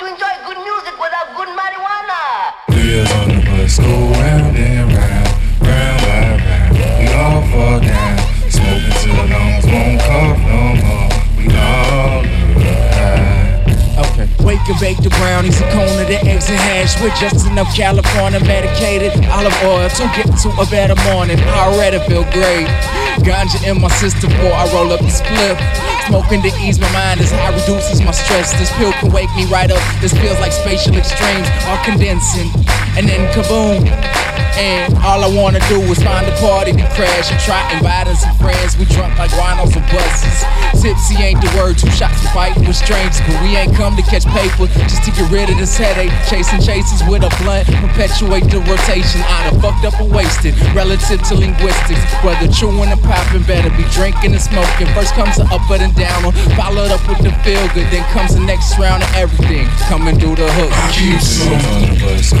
to enjoy good music without good marijuana. On the bus go round and round bake the brownies, a cone of the eggs and hash with just enough California medicated olive oil to get to a better morning. I already feel great. Ganja in my system before I roll up the split. Smoking to ease my mind as high reduces my stress. This pill can wake me right up. This feels like spatial extremes are condensing. And then kaboom. And all I wanna do is find a party to crash and try inviting some friends. We word, two shots to fight with strangers. But we ain't come to catch paper, just to get rid of this headache. Chasing chases with a blunt, perpetuate the rotation. Out of fucked up and wasted, relative to linguistics. Whether chewing and popping, better be drinking and smoking. First comes the up and down, followed up with the feel good. Then comes the next round of everything. Coming through the hook. I Keep on the bus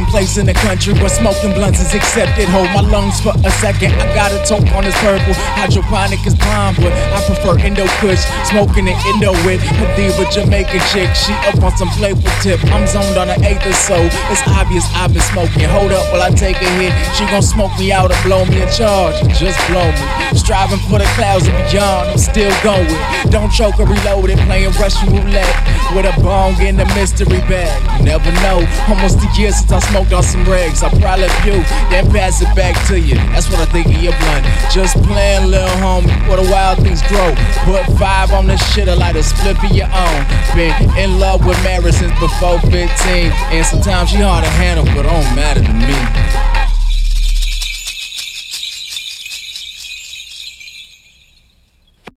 one place in the country where smoking blunts is accepted. Hold my lungs for a second. I got a toke on this purple. Hydroponic is prime, but I prefer Indo Kush. Smoking an Indo with a diva Jamaican chick. She up on some playful tip. I'm zoned on an eighth or so. It's obvious I've been smoking. Hold up while I take a hit. She gon' smoke me out or blow me a charge. Just blow me. Striving for the clouds and beyond. I'm still going. Don't choke or reload it. Playing Russian roulette with a bong in the mystery bag. You never know. Almost a year since I smoked on some regs. I probably you, then pass it back to you. That's what I think of your blunt. Just playing, little homie, where the wild things grow. Put five on the shit, I like a split of your own. Been in love with Mary since before 15. And sometimes she hard to handle, but don't matter to me.